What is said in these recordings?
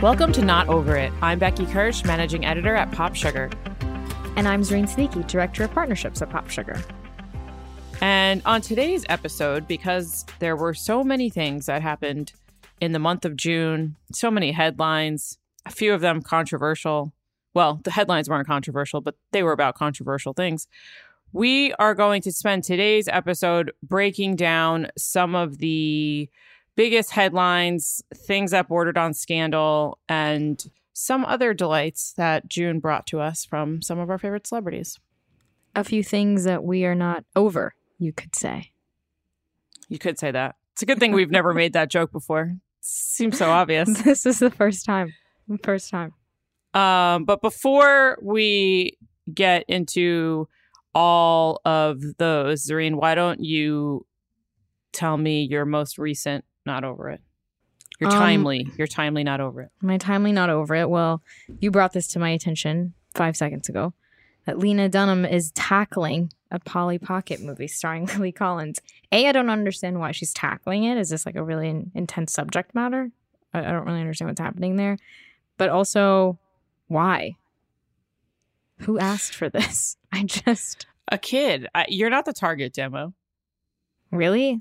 Welcome to Not Over It. I'm Becky Kirsch, managing editor at Pop Sugar. And I'm Zareen Sneaky, director of partnerships at Pop Sugar. And on today's episode, because there were so many things that happened in the month of June, so many headlines, a few of them controversial. Well, the headlines weren't controversial, but they were about controversial things. We are going to spend today's episode breaking down some of the biggest headlines, things that bordered on scandal, and some other delights that June brought to us from some of our favorite celebrities. A few things that we are not over, you could say. You could say that. It's a good thing we've never made that joke before. Seems so obvious. this is the first time. First time. Um, but before we get into all of those, Zareen, why don't you tell me your most recent not over it. You're um, timely. You're timely, not over it. My timely, not over it. Well, you brought this to my attention five seconds ago that Lena Dunham is tackling a Polly Pocket movie starring Lily Collins. A, I don't understand why she's tackling it. Is this like a really in- intense subject matter? I-, I don't really understand what's happening there. But also, why? Who asked for this? I just. A kid. I, you're not the target demo. Really?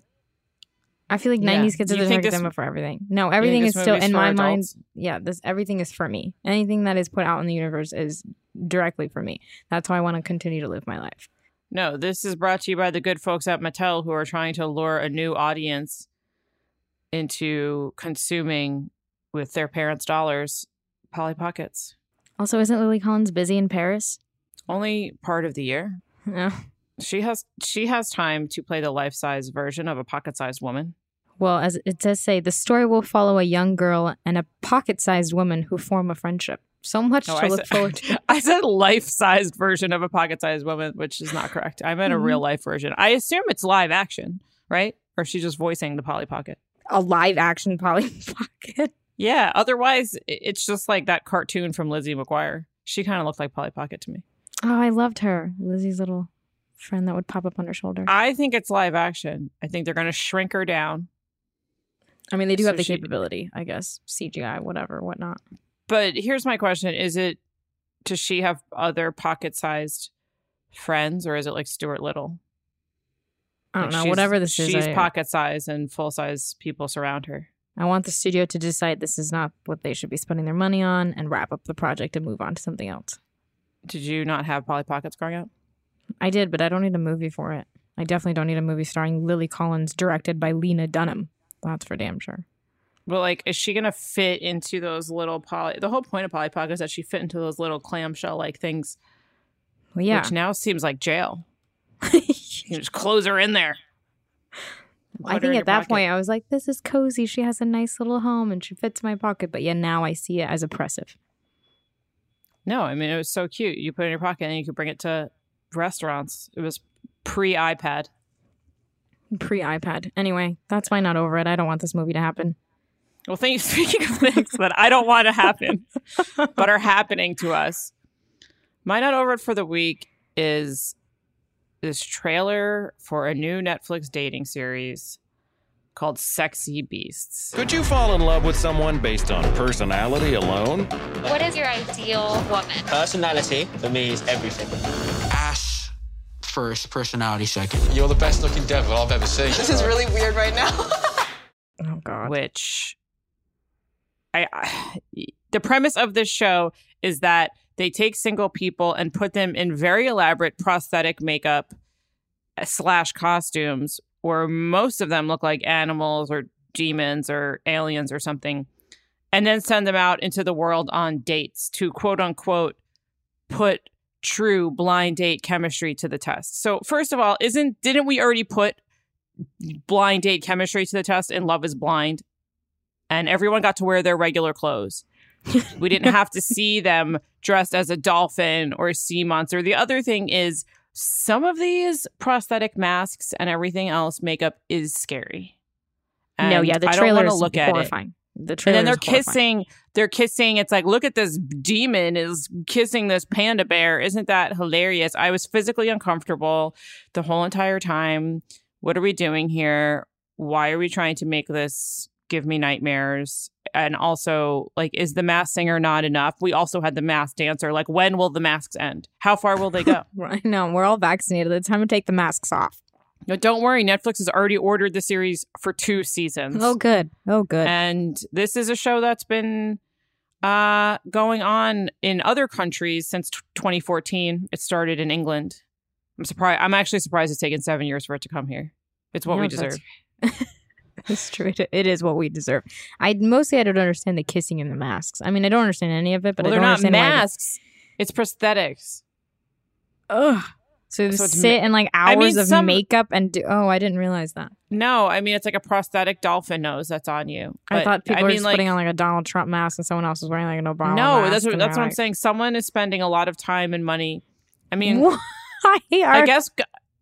I feel like yeah. 90s kids are the target demo for everything. No, everything is still in my mind. Yeah, this everything is for me. Anything that is put out in the universe is directly for me. That's how I want to continue to live my life. No, this is brought to you by the good folks at Mattel who are trying to lure a new audience into consuming with their parents' dollars Polly Pockets. Also, isn't Lily Collins busy in Paris? Only part of the year. No. Oh. She has she has time to play the life size version of a pocket sized woman. Well, as it does say, the story will follow a young girl and a pocket sized woman who form a friendship. So much to I look said, forward to. I said life sized version of a pocket sized woman, which is not correct. I meant a real mm-hmm. life version. I assume it's live action, right? Or she's just voicing the Polly Pocket. A live action Polly Pocket. Yeah. Otherwise, it's just like that cartoon from Lizzie McGuire. She kind of looked like Polly Pocket to me. Oh, I loved her. Lizzie's little friend that would pop up on her shoulder. I think it's live action. I think they're going to shrink her down. I mean, they do so have the she, capability, I guess, CGI, whatever, whatnot. But here's my question: Is it does she have other pocket-sized friends, or is it like Stuart Little? I don't like know. Whatever this she's is, she's pocket size and full size people surround her. I want the studio to decide this is not what they should be spending their money on and wrap up the project and move on to something else. Did you not have Polly Pockets growing up? I did, but I don't need a movie for it. I definitely don't need a movie starring Lily Collins, directed by Lena Dunham. That's for damn sure. But like, is she gonna fit into those little poly? The whole point of Polly Pocket is that she fit into those little clamshell like things. Well, yeah. Which now seems like jail. you just close her in there. I think at that pocket. point I was like, "This is cozy. She has a nice little home, and she fits my pocket." But yeah, now I see it as oppressive. No, I mean it was so cute. You put it in your pocket and you could bring it to restaurants. It was pre iPad. Pre iPad. Anyway, that's why not over it. I don't want this movie to happen. Well, thank you. Speaking of things that I don't want to happen, but are happening to us, my not over it for the week is this trailer for a new Netflix dating series called Sexy Beasts. Could you fall in love with someone based on personality alone? What is your ideal woman? Personality for me is everything. Ass first, personality second. You're the best looking devil I've ever seen. This is really weird right now. oh God. Which I, I the premise of this show is that they take single people and put them in very elaborate prosthetic makeup slash costumes where most of them look like animals or demons or aliens or something and then send them out into the world on dates to quote unquote put true blind date chemistry to the test. So first of all, isn't didn't we already put blind date chemistry to the test in Love is Blind? And everyone got to wear their regular clothes. we didn't have to see them dressed as a dolphin or a sea monster. The other thing is some of these prosthetic masks and everything else makeup is scary. And no, yeah, the trailer is look horrifying. The And then they're kissing. They're kissing. It's like, look at this demon is kissing this panda bear. Isn't that hilarious? I was physically uncomfortable the whole entire time. What are we doing here? Why are we trying to make this give me nightmares? And also, like, is the masked singer not enough? We also had the masked dancer. Like, when will the masks end? How far will they go? I know. we're all vaccinated. It's time to take the masks off. No, don't worry. Netflix has already ordered the series for two seasons. Oh, good. Oh, good. And this is a show that's been uh, going on in other countries since t- 2014. It started in England. I'm surprised. I'm actually surprised it's taken seven years for it to come here. It's what we deserve. It's true. It, is what we deserve. I mostly I don't understand the kissing in the masks. I mean, I don't understand any of it, but well, I they're don't understand why they- masks. It's prosthetics. Ugh. So So sit ma- in like I hours mean, of some- makeup and do. Oh, I didn't realize that. No, I mean it's like a prosthetic dolphin nose that's on you. I thought people I were mean, just like, putting on like a Donald Trump mask and someone else was wearing like an Obama. No, mask that's what that's what I'm saying. Someone is spending a lot of time and money. I mean, Why I guess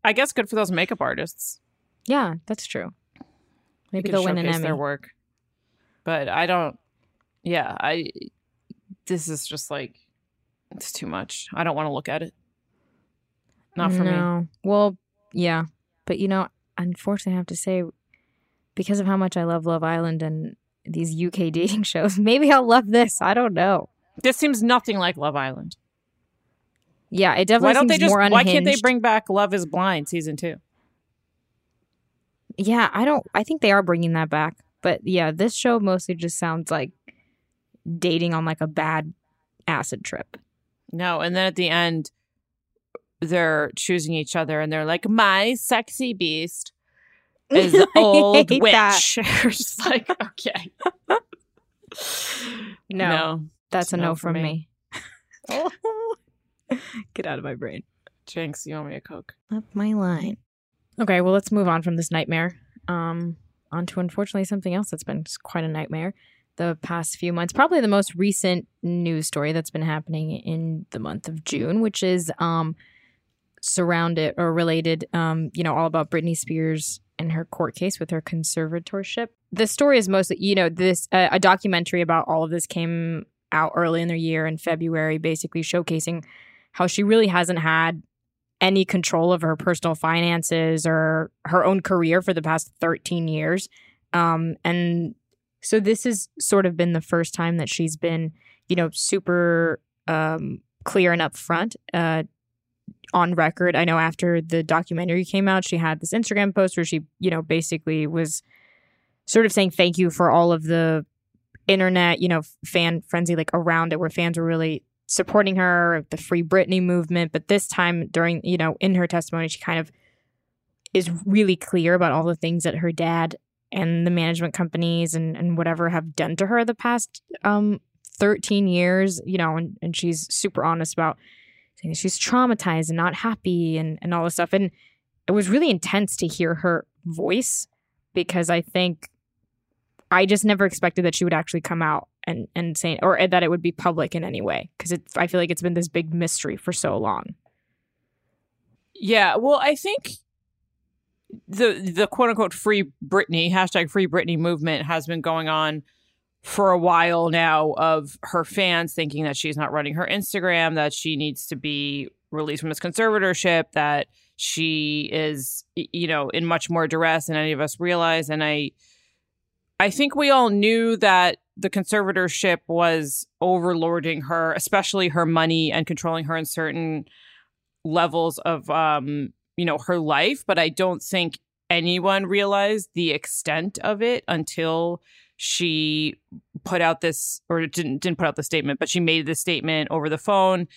I guess good for those makeup artists. Yeah, that's true. Maybe they'll win an Emmy. their work. But I don't. Yeah, I. This is just like it's too much. I don't want to look at it. Not for me. Well, yeah, but you know, unfortunately, I have to say, because of how much I love Love Island and these UK dating shows, maybe I'll love this. I don't know. This seems nothing like Love Island. Yeah, it definitely Why don't they seems just? Why can't they bring back Love Is Blind season two? Yeah, I don't. I think they are bringing that back. But yeah, this show mostly just sounds like dating on like a bad acid trip. No, and then at the end, they're choosing each other, and they're like, "My sexy beast is the old witch." that. We're just like, okay, No, that's a no, no from me. me. Get out of my brain. Jinx, you owe me a coke. Up my line. Okay, well, let's move on from this nightmare. Um, on to unfortunately something else that's been quite a nightmare the past few months. Probably the most recent news story that's been happening in the month of June, which is um surrounded or related, um, you know, all about Britney Spears and her court case with her conservatorship. The story is mostly, you know, this uh, a documentary about all of this came out early in the year in February, basically showcasing how she really hasn't had any control of her personal finances or her own career for the past 13 years. Um, and so this has sort of been the first time that she's been, you know, super um, clear and upfront uh, on record. I know after the documentary came out, she had this Instagram post where she, you know, basically was sort of saying thank you for all of the internet, you know, fan frenzy like around it where fans were really supporting her, the Free Britney movement. But this time during, you know, in her testimony, she kind of is really clear about all the things that her dad and the management companies and, and whatever have done to her the past um 13 years, you know, and, and she's super honest about saying that she's traumatized and not happy and, and all this stuff. And it was really intense to hear her voice because I think I just never expected that she would actually come out and and say or that it would be public in any way because it I feel like it's been this big mystery for so long. Yeah, well, I think the the quote unquote free Britney hashtag free Britney movement has been going on for a while now of her fans thinking that she's not running her Instagram, that she needs to be released from this conservatorship, that she is you know in much more duress than any of us realize. And I I think we all knew that the conservatorship was overlording her, especially her money and controlling her in certain levels of um you know her life. But i don't think anyone realized the extent of it until she put out this or didn't didn't put out the statement, but she made the statement over the phone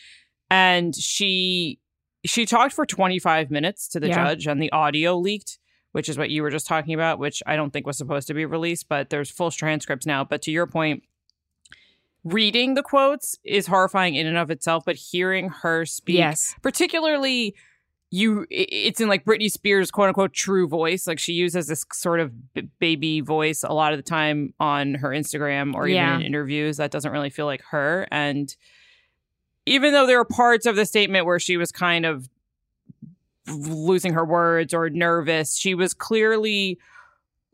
and she she talked for 25 minutes to the Yeah. judge and the audio leaked, which is what you were just talking about, which I don't think was supposed to be released, but there's full transcripts now, but to your point reading the quotes is horrifying in and of itself, but hearing her speak Yes. particularly you it's in like Britney Spears quote unquote true voice. Like she uses this sort of b- baby voice a lot of the time on her Instagram or even Yeah. in interviews. That doesn't really feel like her. And even though there are parts of the statement where she was kind of losing her words or nervous she was clearly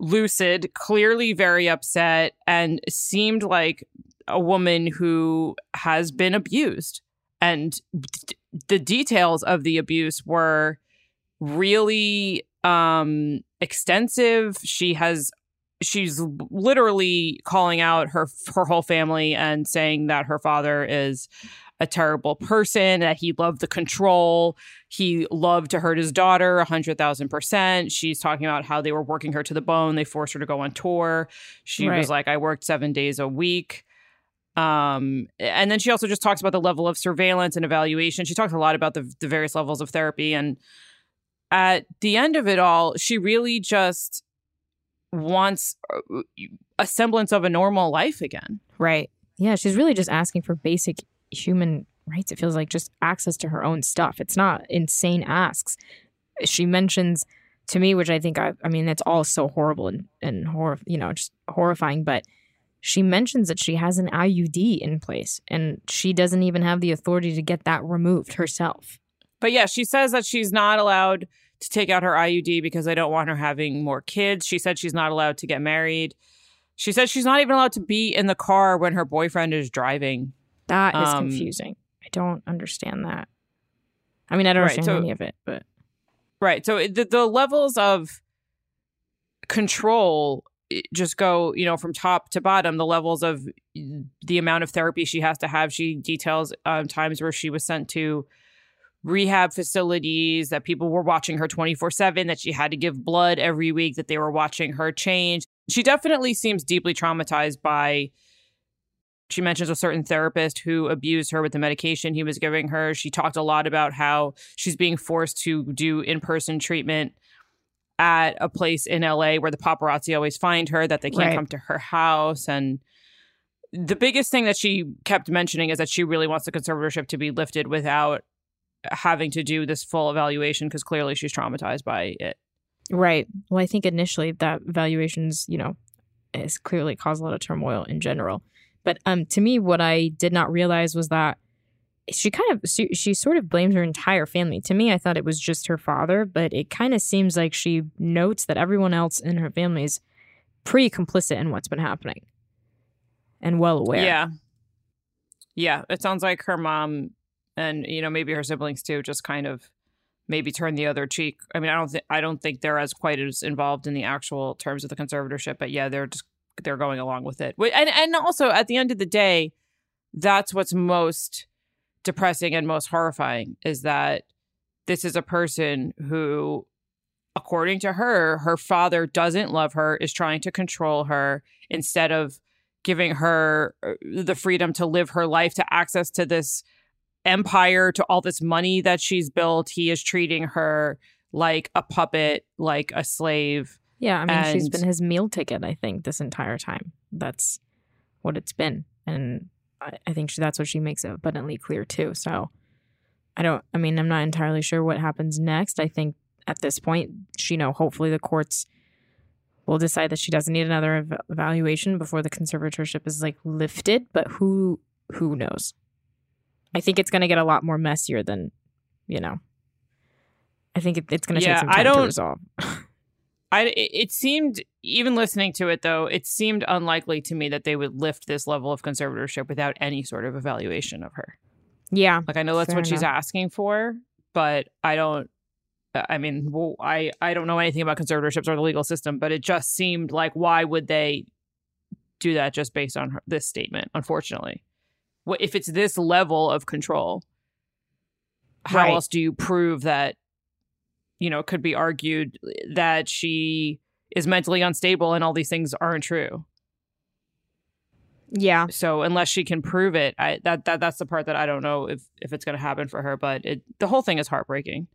lucid clearly very upset and seemed like a woman who has been abused. And the details of the abuse were really um extensive she has she's literally calling out her her whole family and saying that her father is a terrible person that he loved the control he loved to hurt his daughter 100,000%. She's talking about how they were working her to the bone. They forced her to go on tour. She Right. was like, I worked seven days a week. Um, and then she also just talks about the level of surveillance and evaluation. She talks a lot about the, the various levels of therapy. And at the end of it all, she really just wants a semblance of a normal life again. Right. Yeah, she's really just asking for basic human rights. It feels like just access to her own stuff. It's not insane asks. She mentions to me, which I think I, I mean, that's all so horrible and and hor- you know, just horrifying. But she mentions that she has an IUD in place, and she doesn't even have the authority to get that removed herself. But yeah, she says that she's not allowed to take out her IUD because they don't want her having more kids. She said she's not allowed to get married. She said she's not even allowed to be in the car when her boyfriend is driving. That is Um, confusing. I don't understand that. I mean, I don't Right, understand so- any of it, but Right. So the, the levels of control just go, you know, from top to bottom. The levels of the amount of therapy she has to have. She details um, times where she was sent to rehab facilities, that people were watching her 24 7, that she had to give blood every week, that they were watching her change. She definitely seems deeply traumatized by. She mentions a certain therapist who abused her with the medication he was giving her. She talked a lot about how she's being forced to do in person treatment at a place in LA where the paparazzi always find her, that they can't Right. come to her house. And the biggest thing that she kept mentioning is that she really wants the conservatorship to be lifted without having to do this full evaluation because clearly she's traumatized by it. Right. Well, I think initially that valuations, you know, has clearly caused a lot of turmoil in general. But um, to me, what I did not realize was that she kind of she, she sort of blames her entire family. To me, I thought it was just her father, but it kind of seems like she notes that everyone else in her family is pretty complicit in what's been happening and well aware. Yeah. Yeah. It sounds like her mom and, you know, maybe her siblings too, just kind of maybe turn the other cheek. I mean, I don't think I don't think they're as quite as involved in the actual terms of the conservatorship, but yeah, they're just they're going along with it. And and also at the end of the day, that's what's most depressing and most horrifying is that this is a person who according to her, her father doesn't love her, is trying to control her instead of giving her uh, the freedom to live her life, to access to this empire, to all this money that she's built. He is treating her like a puppet, like a slave. Yeah, I mean, she's been his meal ticket, I think, this entire time. That's what it's been. And I, I think she, that's what she makes abundantly clear, too. So I don't, I mean, I'm not entirely sure what happens next. I think at this point, she, you know, hopefully the courts will decide that she doesn't need another ev- evaluation before the conservatorship is like lifted. But who, who knows? I think it's going to get a lot more messier than, you know, I think it, it's going to Yeah, take some I time to don't- resolve. I it seemed even listening to it though, it seemed unlikely to me that they would lift this level of conservatorship without any sort of evaluation of her. yeah. Like I know that's what she's asking for, but I don't. I mean, well, I I don't know anything about conservatorships or the legal system, but it just seemed like why would they do that just based on her, this statement? Unfortunately, what if it's this level of control? How Right. else do you prove that? You know, it could be argued that she is mentally unstable and all these things aren't true. Yeah. So unless she can prove it, I that, that that's the part that I don't know if if it's going to happen for her. But it the whole thing is heartbreaking.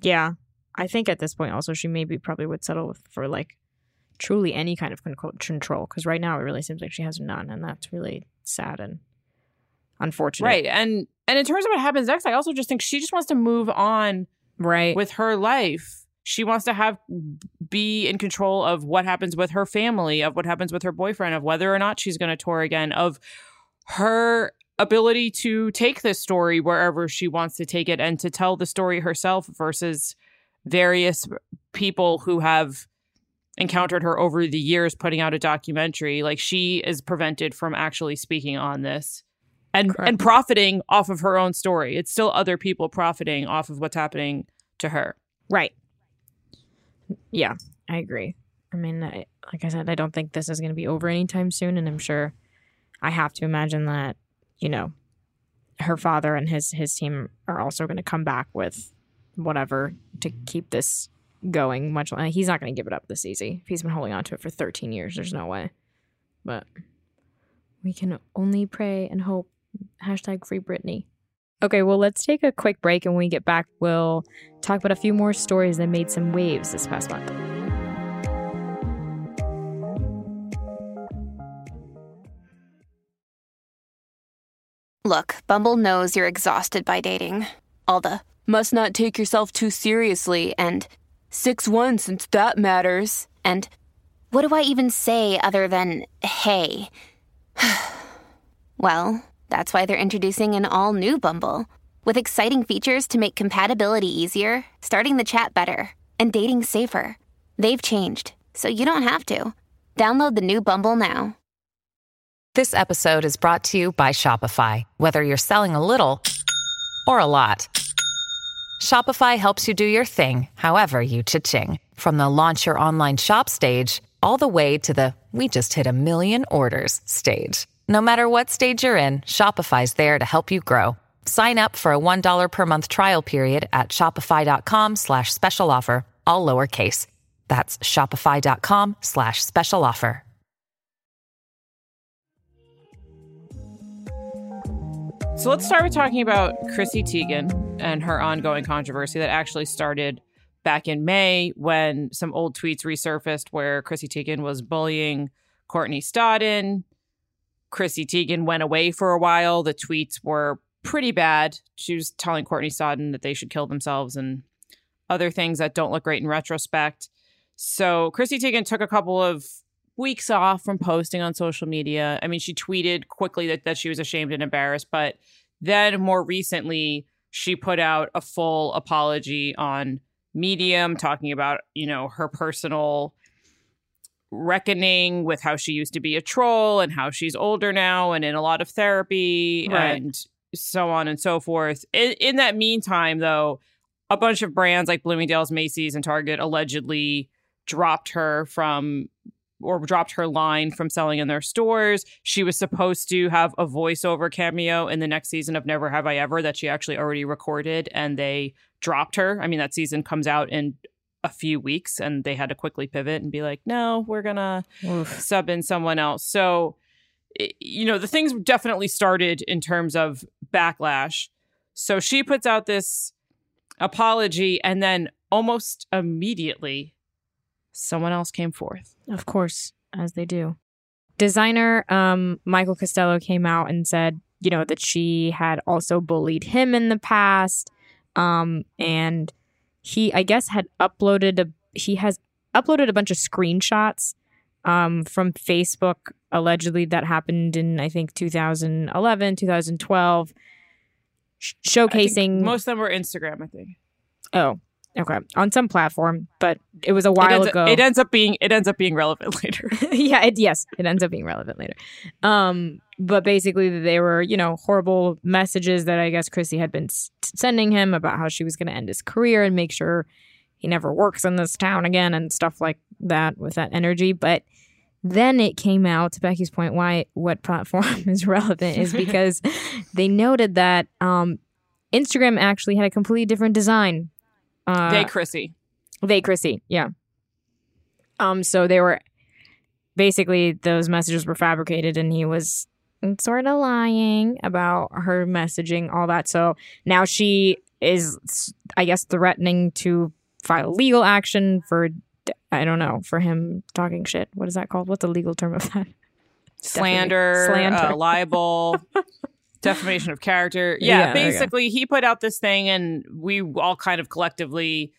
Yeah. I think at this point also she maybe probably would settle with, for like truly any kind of control because right now it really seems like she has none and that's really sad and unfortunate. Right. And and in terms of what happens next, I also just think she just wants to move on Right. with her life. She wants to have be in control of what happens with her family, of what happens with her boyfriend, of whether or not she's going to tour again, of her ability to take this story wherever she wants to take it and to tell the story herself versus various people who have encountered her over the years putting out a documentary like she is prevented from actually speaking on this and Correct. and profiting off of her own story it's still other people profiting off of what's happening to her Right. Yeah, I agree. I mean, I, like I said, I don't think this is going to be over anytime soon, and I'm sure I have to imagine that you know her father and his his team are also going to come back with whatever to keep this going. Much he's not going to give it up this easy. If he's been holding on to it for 13 years, there's no way. But we can only pray and hope. Hashtag free Britney. Okay, well, let's take a quick break, and when we get back, we'll talk about a few more stories that made some waves this past month. Look, Bumble knows you're exhausted by dating. All the must not take yourself too seriously and 6 1 since that matters. And what do I even say other than hey? well, that's why they're introducing an all new Bumble with exciting features to make compatibility easier, starting the chat better, and dating safer. They've changed, so you don't have to. Download the new Bumble now. This episode is brought to you by Shopify. Whether you're selling a little or a lot, Shopify helps you do your thing, however you cha-ching. From the launch your online shop stage, all the way to the we just hit a million orders stage. No matter what stage you're in, Shopify's there to help you grow. Sign up for a $1 per month trial period at shopify.com slash special offer, all lowercase. That's shopify.com slash special offer. So let's start with talking about Chrissy Teigen and her ongoing controversy that actually started back in May when some old tweets resurfaced where Chrissy Teigen was bullying Courtney Stodden. Chrissy Teigen went away for a while. The tweets were pretty bad. She was telling Courtney Stodden that they should kill themselves and other things that don't look great in retrospect. So Chrissy Teigen took a couple of weeks off from posting on social media. I mean, she tweeted quickly that, that she was ashamed and embarrassed, but then more recently, she put out a full apology on Medium, talking about, you know, her personal reckoning with how she used to be a troll and how she's older now and in a lot of therapy Right. and so on and so forth. In, in that meantime, though, a bunch of brands like Bloomingdale's, Macy's, and Target allegedly dropped her from or dropped her line from selling in their stores. She was supposed to have a voiceover cameo in the next season of Never Have I Ever that she actually already recorded and they dropped her. I mean, that season comes out in a few weeks and they had to quickly pivot and be like, no, we're going to sub in someone else. So, you know, the things definitely started in terms of backlash. So she puts out this apology and then almost immediately someone else came forth. Of course, as they do. Designer um, Michael Costello came out and said, you know, that she had also bullied him in the past. Um, and he, I guess, had uploaded a, he has uploaded a bunch of screenshots um, from Facebook, allegedly that happened in, I think, 2011, 2012, sh- showcasing. most of them were Instagram, I think. oh, okay. On some platform, but it was a It while ends, ago. it ends up being it ends up being relevant later. yeah, it, yes, it ends up being relevant later. Um, but basically, they were you know horrible messages that I guess Chrissy had been s- sending him about how she was going to end his career and make sure he never works in this town again and stuff like that with that energy. But then it came out to Becky's point why what platform is relevant is because they noted that um, Instagram actually had a completely different design. Uh, they Chrissy. they Chrissy, yeah. Um, so they were basically those messages were fabricated and he was sort of lying about her messaging, all that. So now she is, I guess, threatening to file legal action for, I don't know, for him talking shit. What is that called? What's the legal term of that? Slander, Slander. Uh, libel, defamation of character. Yeah, Yeah, basically, he put out this thing, and we all kind of collectively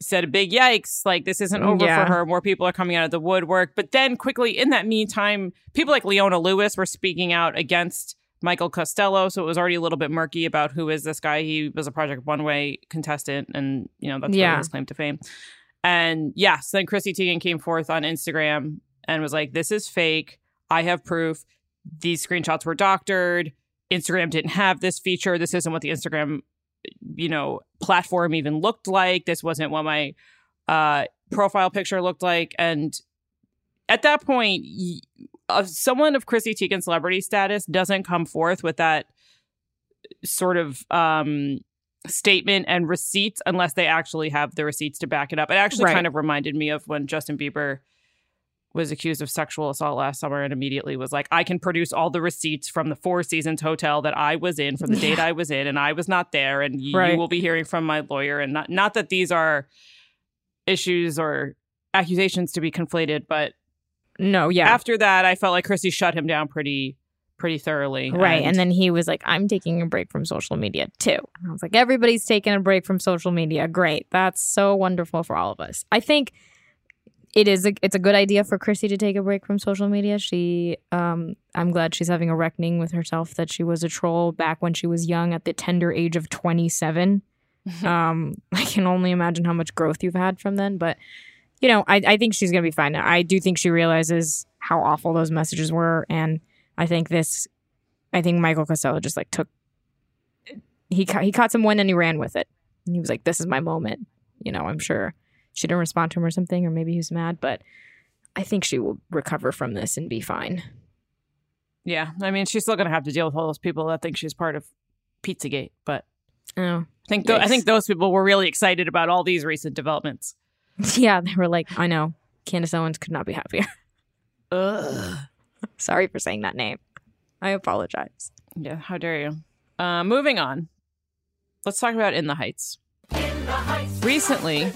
said a big yikes. Like, this isn't over Yeah. for her. More people are coming out of the woodwork. But then, quickly, in that meantime, people like Leona Lewis were speaking out against Michael Costello. So it was already a little bit murky about who is this guy. He was a Project Runway contestant, and, you know, that's Yeah. really his claim to fame. And yes, then Chrissy Teigen came forth on Instagram and was like, "This is fake. I have proof. These screenshots were doctored. Instagram didn't have this feature. This isn't what the Instagram, you know, platform even looked like. This wasn't what my uh, profile picture looked like." And at that point, y- uh, someone of Chrissy Teigen celebrity status doesn't come forth with that sort of um statement and receipts unless they actually have the receipts to back it up. It actually Right. kind of reminded me of when Justin Bieber was accused of sexual assault last summer and immediately was like, I can produce all the receipts from the Four Seasons hotel that I was in from the date I was in, and I was not there, and you, Right. you will be hearing from my lawyer. And not not that these are issues or accusations to be conflated, but No, yeah. after that, I felt like Chrissy shut him down pretty pretty thoroughly. Right. And, then he was like, I'm taking a break from social media too. And I was like, everybody's taking a break from social media. Great. That's so wonderful for all of us. I think it is a, it's a good idea for Chrissy to take a break from social media. She um I'm glad she's having a reckoning with herself that she was a troll back when she was young at the tender age of 27. um I can only imagine how much growth you've had from then, but you know, I, I think she's gonna be fine. I do think she realizes how awful those messages were, and I think this, I think Michael Costello just like took, he ca- he caught some wind and he ran with it, and he was like, "This is my moment." You know, I'm sure she didn't respond to him or something, or maybe he was mad, but I think she will recover from this and be fine. yeah, I mean, she's still gonna have to deal with all those people that think she's part of Pizzagate, but Oh, I think tho- I think those people were really excited about all these recent developments. yeah, they were like, "I know, Candace Owens could not be happier." Ugh. Sorry for saying that name. I apologize. Yeah, how dare you? Uh, moving on. Let's talk about In the Heights. Recently,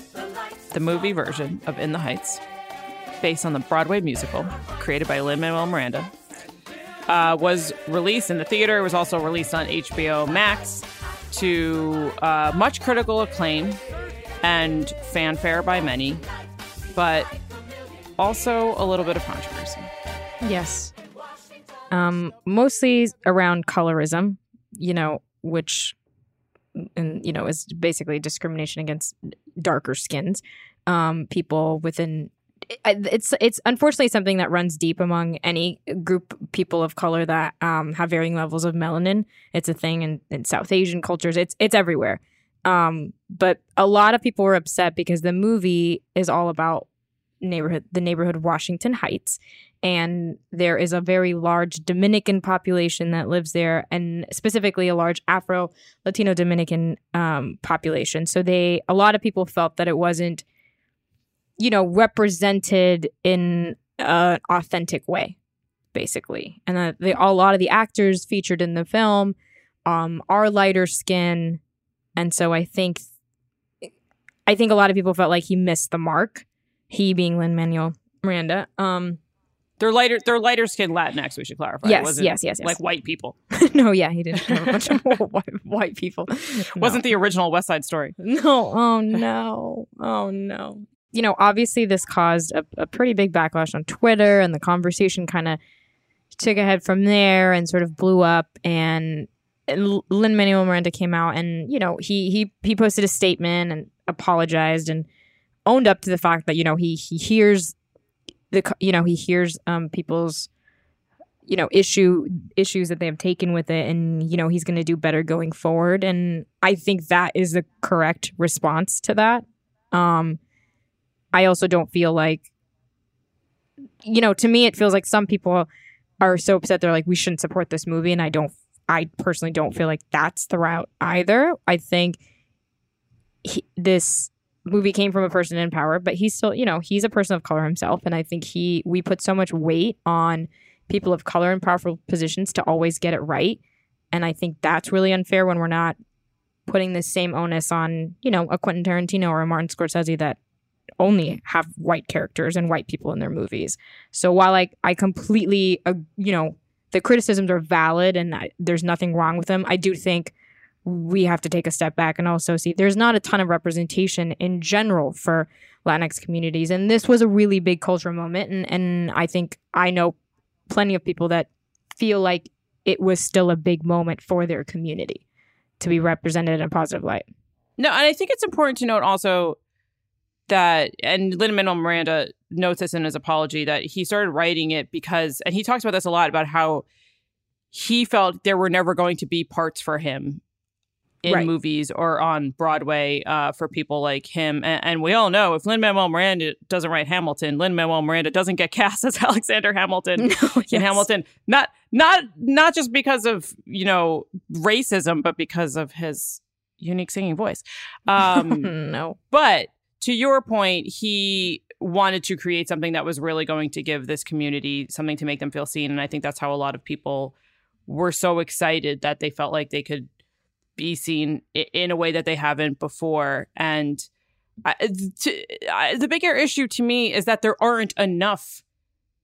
the movie version of In the Heights, based on the Broadway musical created by Lin Manuel Miranda, uh, was released in the theater. It was also released on HBO Max to uh, much critical acclaim and fanfare by many, but also a little bit of controversy. Yes. Um, mostly around colorism, you know, which and you know is basically discrimination against darker skins. Um, people within it's it's unfortunately something that runs deep among any group people of color that um, have varying levels of melanin. It's a thing in, in South Asian cultures. It's it's everywhere. Um, but a lot of people were upset because the movie is all about neighborhood the neighborhood Washington Heights and there is a very large Dominican population that lives there, and specifically a large Afro Latino Dominican um, population. So they, a lot of people felt that it wasn't, you know, represented in an authentic way, basically, and that they, a lot of the actors featured in the film um, are lighter skin, and so I think, I think a lot of people felt like he missed the mark. He being Lin Manuel Miranda. Um, They're lighter. They're lighter skinned Latinx. We should clarify. Yes, yes, yes, yes. Like white people. no, yeah, he didn't have a bunch of white, white people. Wasn't the original West Side Story. No, oh no, oh no. You know, obviously, this caused a, a pretty big backlash on Twitter, and the conversation kind of took a head from there and sort of blew up. And Lin Manuel Miranda came out, and you know, he he he posted a statement and apologized and owned up to the fact that you know he he hears the you know he hears um people's you know issue issues that they have taken with it and you know he's going to do better going forward. And i think that is the correct response to that. Um i also don't feel like you know to me it feels like some people are so upset. They're like we shouldn't support this movie. And i don't i personally don't feel like that's the route either. I think he, this movie came from a person in power, but he's still, you know, he's a person of color himself. And I think he, we put so much weight on people of color in powerful positions to always get it right. And I think that's really unfair when we're not putting the same onus on, you know, a Quentin Tarantino or a Martin Scorsese that only have white characters and white people in their movies. So while I, I completely, uh, you know, the criticisms are valid and I, there's nothing wrong with them, I do think we have to take a step back and also see there's not a ton of representation in general for Latinx communities. And this was a really big cultural moment. And, and I think I know plenty of people that feel like it was still a big moment for their community to be represented in a positive light. No, and I think it's important to note also that, and Lin Manuel Miranda notes this in his apology that he started writing it because, and he talks about this a lot about how he felt there were never going to be parts for him in right. movies or on Broadway uh, for people like him. And, and we all know if Lin Manuel Miranda doesn't write Hamilton, Lin Manuel Miranda doesn't get cast as Alexander Hamilton no, yes. in Hamilton. Not not not just because of you know racism, but because of his unique singing voice. Um, no, but to your point, he wanted to create something that was really going to give this community something to make them feel seen, and I think that's how a lot of people were so excited that they felt like they could be seen in a way that they haven't before. And I, to, I, the bigger issue to me is that there aren't enough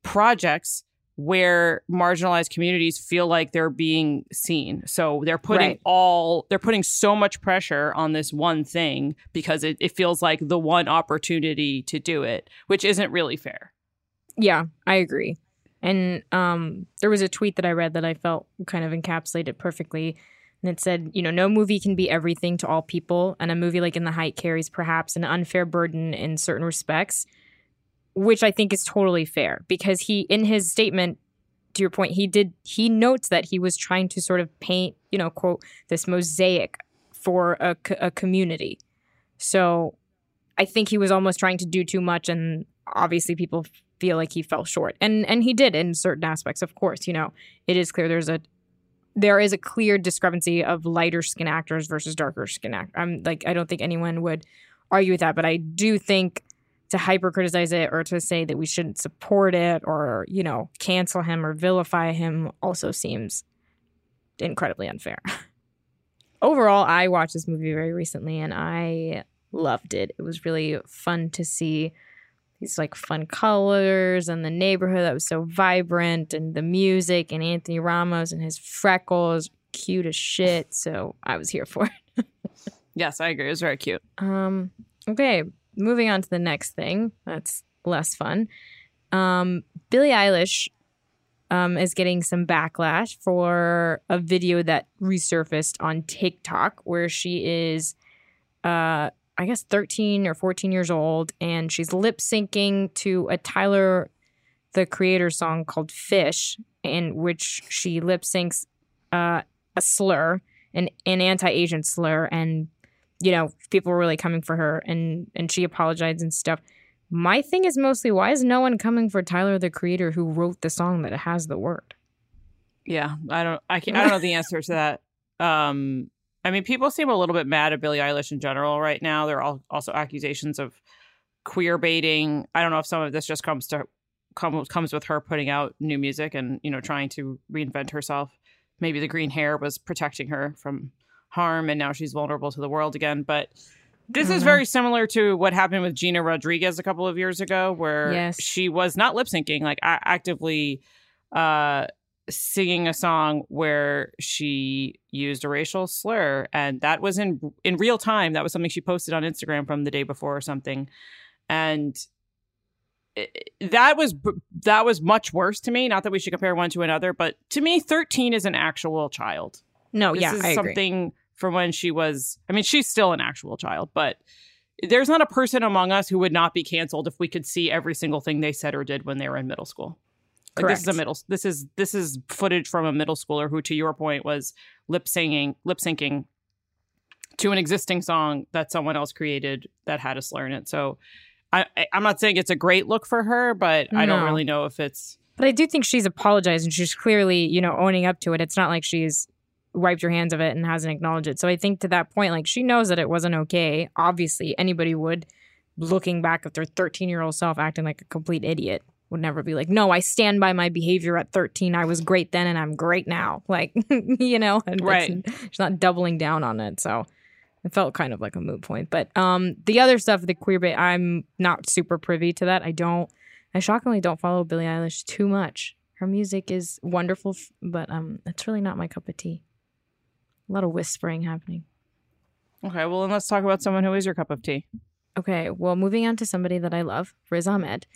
projects where marginalized communities feel like they're being seen. So they're putting right. all they're putting so much pressure on this one thing because it, it feels like the one opportunity to do it, which isn't really fair. Yeah, I agree. And um, there was a tweet that I read that I felt kind of encapsulated perfectly. And it said, you know, no movie can be everything to all people, and a movie like In the Height carries perhaps an unfair burden in certain respects, which I think is totally fair because he, in his statement, to your point, he did, he notes that he was trying to sort of paint, you know, quote, this mosaic for a, a community. So I think he was almost trying to do too much, and obviously people feel like he fell short. And and he did in certain aspects, of course. You know, it is clear there's a there is a clear discrepancy of lighter skin actors versus darker skin actors. I'm like, I don't think anyone would argue with that, but I do think to hyper criticize it or to say that we shouldn't support it or, you know, cancel him or vilify him also seems incredibly unfair. Overall, I watched this movie very recently and I loved it. It was really fun to see these like fun colors and the neighborhood that was so vibrant and the music and Anthony Ramos and his freckles cute as shit. So I was here for it. yes, I agree. It was very cute. Um okay, moving on to the next thing. That's less fun. Um Billie Eilish um, is getting some backlash for a video that resurfaced on TikTok where she is uh, I guess 13 or 14 years old, and she's lip syncing to a Tyler the Creator song called Fish, in which she lip syncs uh, a slur, an, an anti Asian slur, and you know, people were really coming for her and and she apologized and stuff. My thing is mostly why is no one coming for Tyler the Creator who wrote the song that has the word? Yeah, I don't I can I don't know the answer to that. Um I mean, people seem a little bit mad at Billie Eilish in general right now. There are all, also accusations of queer baiting. I don't know if some of this just comes to come, comes with her putting out new music and you know trying to reinvent herself. Maybe the green hair was protecting her from harm, and now she's vulnerable to the world again. But this is very similar to what happened with Gina Rodriguez a couple of years ago, where yes. she was not lip syncing, like actively uh, singing a song where she used a racial slur and that was in in real time. That was something she posted on Instagram from the day before or something. And that was that was much worse to me. Not that we should compare one to another but to me 13 is an actual child. No this yeah is I something agree. from when she was i mean she's still an actual child but there's not a person among us who would not be canceled if we could see every single thing they said or did when they were in middle school like this is a middle. This is this is footage from a middle schooler who, to your point, was lip singing, lip syncing to an existing song that someone else created that had a slur in it. So, I, I'm not saying it's a great look for her, but no. I don't really know if it's. But I do think she's apologized and she's clearly, you know, owning up to it. It's not like she's wiped her hands of it and hasn't acknowledged it. So I think to that point, like she knows that it wasn't okay. Obviously, anybody would, looking back at their 13 year old self acting like a complete idiot, would never be like, no, I stand by my behavior at 13. I was great then and I'm great now. Like, you know, right. She's not doubling down on it. So it felt kind of like a moot point. But um, the other stuff, the queer bit, I'm not super privy to that. I don't, I shockingly don't follow Billie Eilish too much. Her music is wonderful, but um, it's really not my cup of tea. A lot of whispering happening. Okay, well, then let's talk about someone who is your cup of tea. Okay, well, moving on to somebody that I love, Riz Ahmed.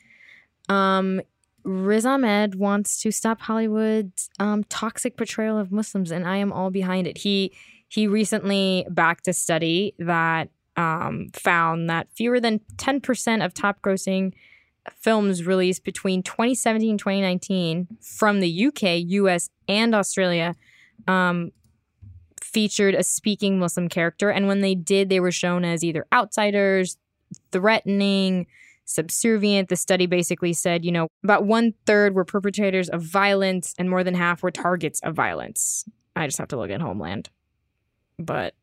Um, Riz Ahmed wants to stop Hollywood's um, toxic portrayal of Muslims, and I am all behind it. He he recently backed a study that um, found that fewer than 10% of top grossing films released between 2017 and 2019 from the UK, US, and Australia um, featured a speaking Muslim character. And when they did, they were shown as either outsiders, threatening, subservient. The study basically said, you know, about one third were perpetrators of violence and more than half were targets of violence. I just have to look at Homeland. But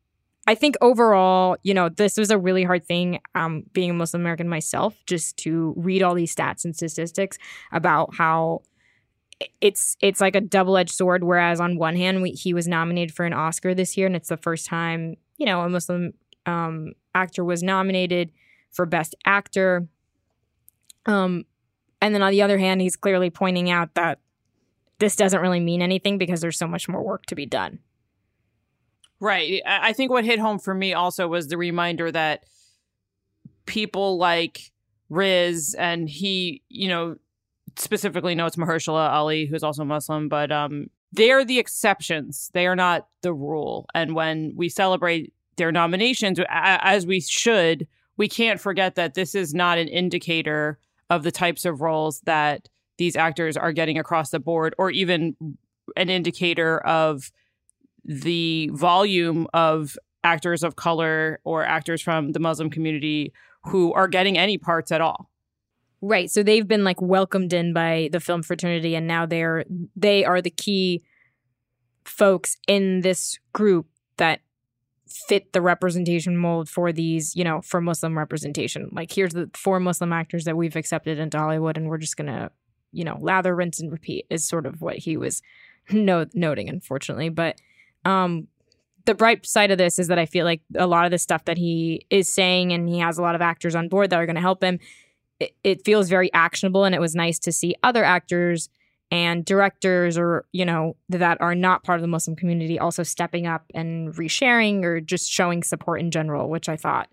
I think overall, you know, this was a really hard thing, um, being a Muslim American myself, just to read all these stats and statistics about how it's it's like a double edged sword. Whereas on one hand, we, he was nominated for an Oscar this year, and it's the first time you know a Muslim um, actor was nominated for Best Actor. Um, and then on the other hand, he's clearly pointing out that this doesn't really mean anything because there's so much more work to be done. Right. I think what hit home for me also was the reminder that people like Riz and he, you know, specifically notes Mahershala Ali, who's also Muslim, but um, they are the exceptions. They are not the rule. And when we celebrate their nominations, as we should, we can't forget that this is not an indicator of the types of roles that these actors are getting across the board, or even an indicator of the volume of actors of color or actors from the Muslim community who are getting any parts at all. Right. So they've been like welcomed in by the film fraternity and now they're they are the key folks in this group that fit the representation mold for these, you know, for Muslim representation. Like here's the four Muslim actors that we've accepted into Hollywood and we're just going to, you know, lather, rinse and repeat is sort of what he was no- noting unfortunately, but um, the bright side of this is that I feel like a lot of the stuff that he is saying, and he has a lot of actors on board that are going to help him. It, it, feels very actionable, and it was nice to see other actors and directors, or you know, that are not part of the Muslim community, also stepping up and resharing or just showing support in general, which I thought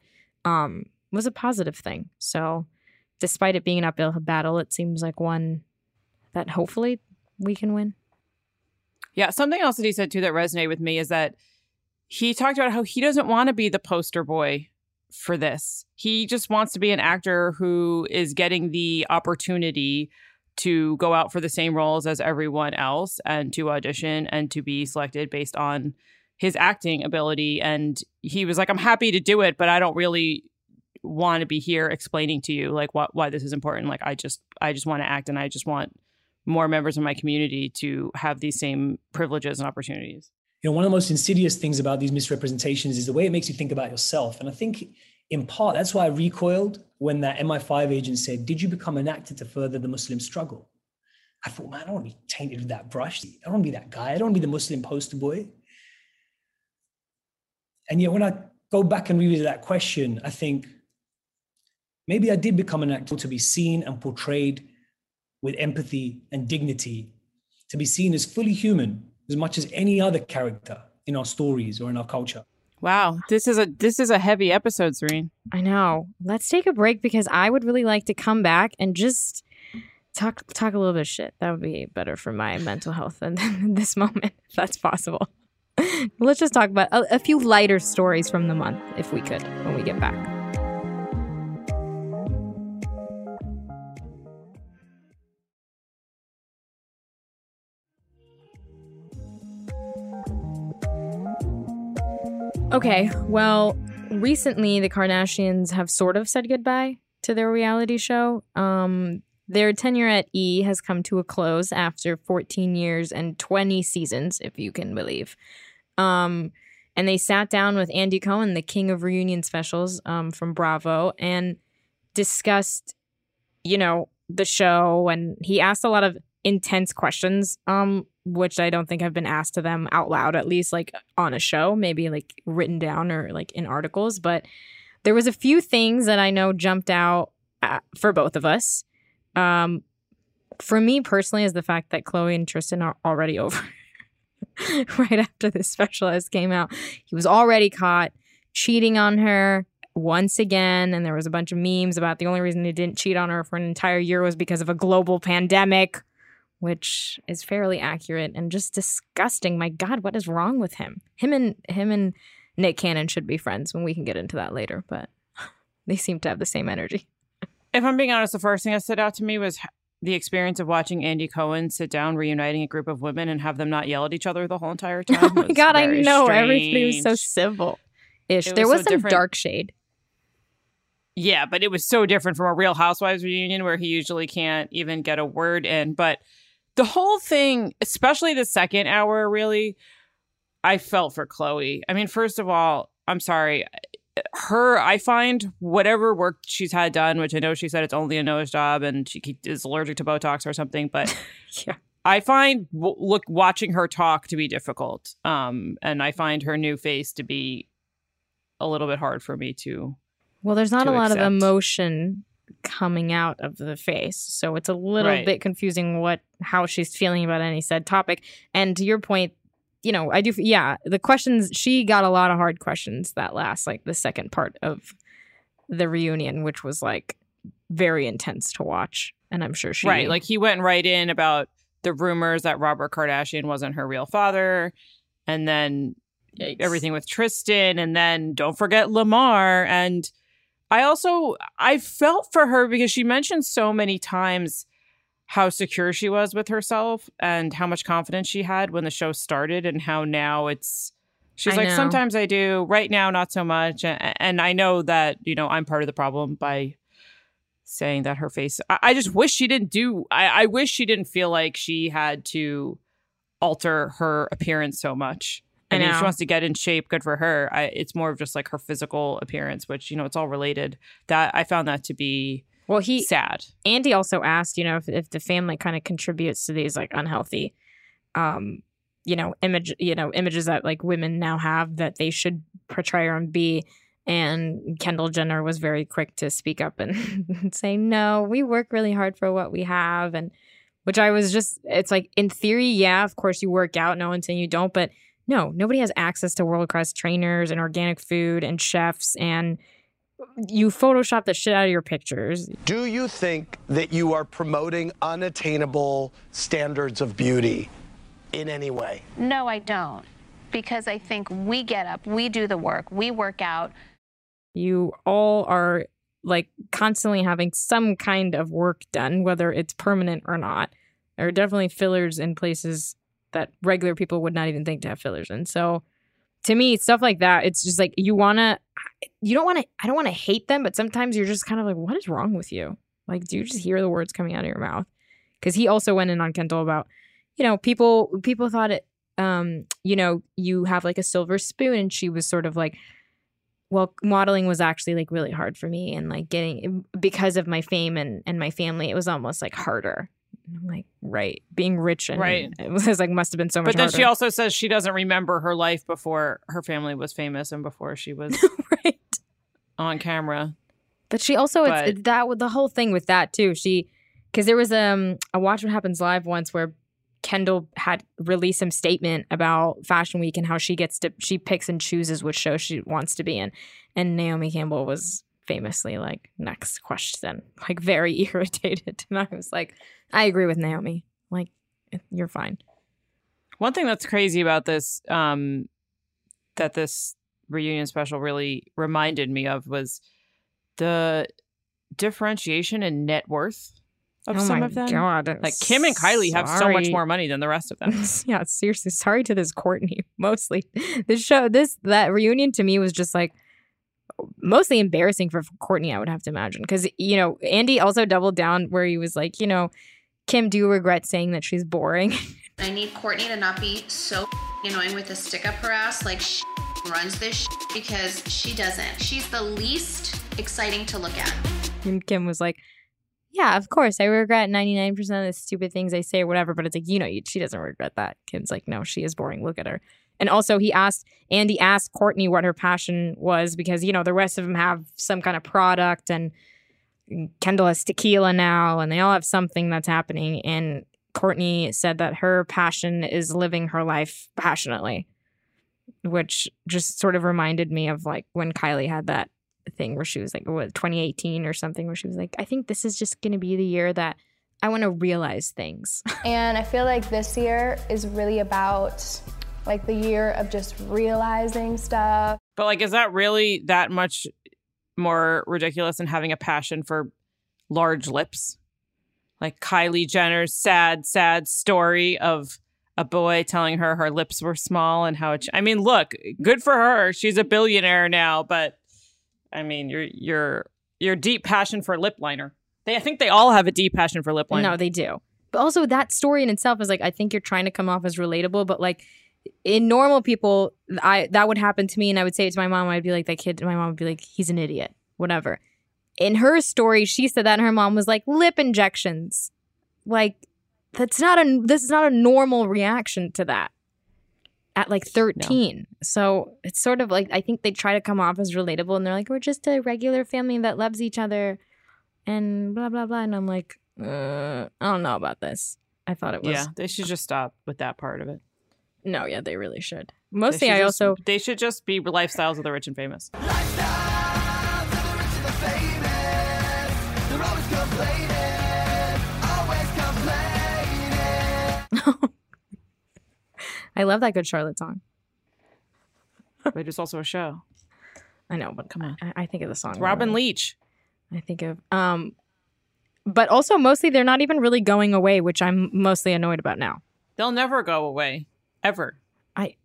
um, was a positive thing. So, despite it being an uphill battle, it seems like one that hopefully we can win. Yeah, something else that he said too that resonated with me is that he talked about how he doesn't want to be the poster boy for this. He just wants to be an actor who is getting the opportunity to go out for the same roles as everyone else and to audition and to be selected based on his acting ability and he was like I'm happy to do it but I don't really want to be here explaining to you like what why this is important like I just I just want to act and I just want more members of my community to have these same privileges and opportunities. You know, one of the most insidious things about these misrepresentations is the way it makes you think about yourself. And I think in part, that's why I recoiled when that MI5 agent said, Did you become an actor to further the Muslim struggle? I thought, man, I don't want to be tainted with that brush. I don't want to be that guy. I don't want to be the Muslim poster boy. And yet, when I go back and revisit that question, I think maybe I did become an actor to be seen and portrayed with empathy and dignity, to be seen as fully human as much as any other character in our stories or in our culture. Wow, this is a this is a heavy episode, Zareen. I know. Let's take a break because I would really like to come back and just talk talk a little bit of shit. That would be better for my mental health in, in this moment, if that's possible. Let's just talk about a, a few lighter stories from the month, if we could, when we get back. Okay, well, recently the Kardashians have sort of said goodbye to their reality show. Um, their tenure at E has come to a close after 14 years and 20 seasons, if you can believe. Um, and they sat down with Andy Cohen, the king of reunion specials um, from Bravo, and discussed, you know, the show. And he asked a lot of intense questions, um, which I don't think have been asked to them out loud, at least like on a show, maybe like written down or like in articles. But there was a few things that I know jumped out uh, for both of us. Um, for me personally, is the fact that Khloé and Tristan are already over. right after this specialist came out, he was already caught cheating on her once again. And there was a bunch of memes about the only reason he didn't cheat on her for an entire year was because of a global pandemic, which is fairly accurate and just disgusting. My God, what is wrong with him? Him and him and Nick Cannon should be friends when we can get into that later, but they seem to have the same energy. If I'm being honest, the first thing that stood out to me was the experience of watching Andy Cohen sit down reuniting a group of women and have them not yell at each other the whole entire oh time. Oh my god, I know strange. everybody was so civil. Ish. There was, was so some different. dark shade. Yeah, but it was so different from a Real Housewives reunion where he usually can't even get a word in. But the whole thing, especially the second hour, really, I felt for Khloé. I mean, first of all, I'm sorry her, I find whatever work she's had done, which I know she said it's only a nose job and she is allergic to Botox or something, but yeah. I find look watching her talk to be difficult, um, and I find her new face to be a little bit hard for me to. Well, there's not a lot accept. of emotion coming out of the face, so it's a little right. bit confusing what how she's feeling about any said topic. And to your point, you know, I do. Yeah, the questions she got a lot of hard questions that last like the second part of the reunion, which was like very intense to watch, and I'm sure she right. Like he went right in about the rumors that Robert Kardashian wasn't her real father, and then Yikes. everything with Tristan, and then don't forget Lamar. And I also I felt for her because she mentioned so many times how secure she was with herself and how much confidence she had when the show started and how now it's she's I like know. sometimes i do right now not so much and, and, i know that you know i'm part of the problem by saying that her face i, I just wish she didn't do I, I wish she didn't feel like she had to alter her appearance so much I mean, if she wants to get in shape, good for her. I, it's more of just like her physical appearance, which you know, it's all related. That I found that to be well, he sad. Andy also asked, you know, if, if the family kind of contributes to these like unhealthy, um, you know, image, you know, images that like women now have that they should portray or be. And Kendall Jenner was very quick to speak up and say, "No, we work really hard for what we have." And which I was just, it's like in theory, yeah, of course you work out. No one's saying you don't, but no, nobody has access to world class trainers and organic food and chefs and you Photoshop the shit out of your pictures. Do you think that you are promoting unattainable standards of beauty in any way? No, I don't. Because I think we get up, we do the work, we work out. You all are like constantly having some kind of work done, whether it's permanent or not. There are definitely fillers in places that regular people would not even think to have fillers in. So to me, stuff like that, it's just like you want to, you don't want to, I don't want to hate them, but sometimes you're just kind of like, what is wrong with you? Like, do you just hear the words coming out of your mouth? Because he also went in on Kendall about, you know, people, people thought it, um, you know, you have like a silver spoon. And she was sort of like, well, modeling was actually like really hard for me. And like getting, because of my fame and, and my family, it was almost like harder. I'm like, right, being rich and right. It was like must have been so much. But then harder. she also says she doesn't remember her life before her family was famous and before she was right on camera. But she also but, it's that the whole thing with that too. She because there was um a Watch What Happens live once where Kendall had released some statement about Fashion Week and how she gets to she picks and chooses which show she wants to be in, and Naomi Campbell was famously like next question. Like very irritated. And i was like i agree with naomi. Like you're fine. One thing that's crazy about this um that this reunion special really reminded me of was the differentiation in net worth of oh some of them. God, like Kim and Kylie have so much more money than the rest of them. yeah, seriously, sorry to this Kourtney. Mostly, this show, this that reunion to me was just like mostly embarrassing for Kourtney, I would have to imagine. Because, you know, Andy also doubled down where he was like, you know, Kim, do you regret saying that she's boring? I need Kourtney to not be so annoying with a stick up her ass. Like she runs this because she doesn't. She's the least exciting to look at. And Kim was like, yeah, of course. I regret 99% of the stupid things I say or whatever. But it's like, you know, she doesn't regret that. Kim's like, no, she is boring. Look at her. And also, he asked, Andy asked Kourtney what her passion was because, you know, the rest of them have some kind of product and Kendall has tequila now and they all have something that's happening. And Kourtney said that her passion is living her life passionately, which just sort of reminded me of like when Kylie had that thing where she was like, what, 2018 or something, where she was like, I think this is just going to be the year that I want to realize things. and I feel like this year is really about like the year of just realizing stuff. But like, is that really that much more ridiculous than having a passion for large lips? Like Kylie Jenner's sad, sad story of a boy telling her her lips were small and how it. I mean, look, good for her. She's a billionaire now, but I mean, your your your deep passion for lip liner. They, I think they all have a deep passion for lip liner. No, they do. But also, that story in itself is like, I think you're trying to come off as relatable, but like in normal people, I that would happen to me, and I would say it to my mom. I'd be like, that kid. My mom would be like, he's an idiot, whatever. In her story, she said that, and her mom was like, lip injections, like that's not a this is not a normal reaction to that at like 13. No. So it's sort of like I think they try to come off as relatable and they're like, we're just a regular family that loves each other and blah, blah, blah. And I'm like, uh, I don't know about this. I thought it was. Yeah, they should just stop with that part of it. No, yeah, they really should. Mostly, should I just, also. They should just be lifestyles of the rich and famous. I love that Good Charlotte song. but it's also a show. I know, but come on. I, I think of the song. It's Robin Leach. I think of um but also mostly they're not even really going away, which I'm mostly annoyed about now. They'll never go away. Ever. I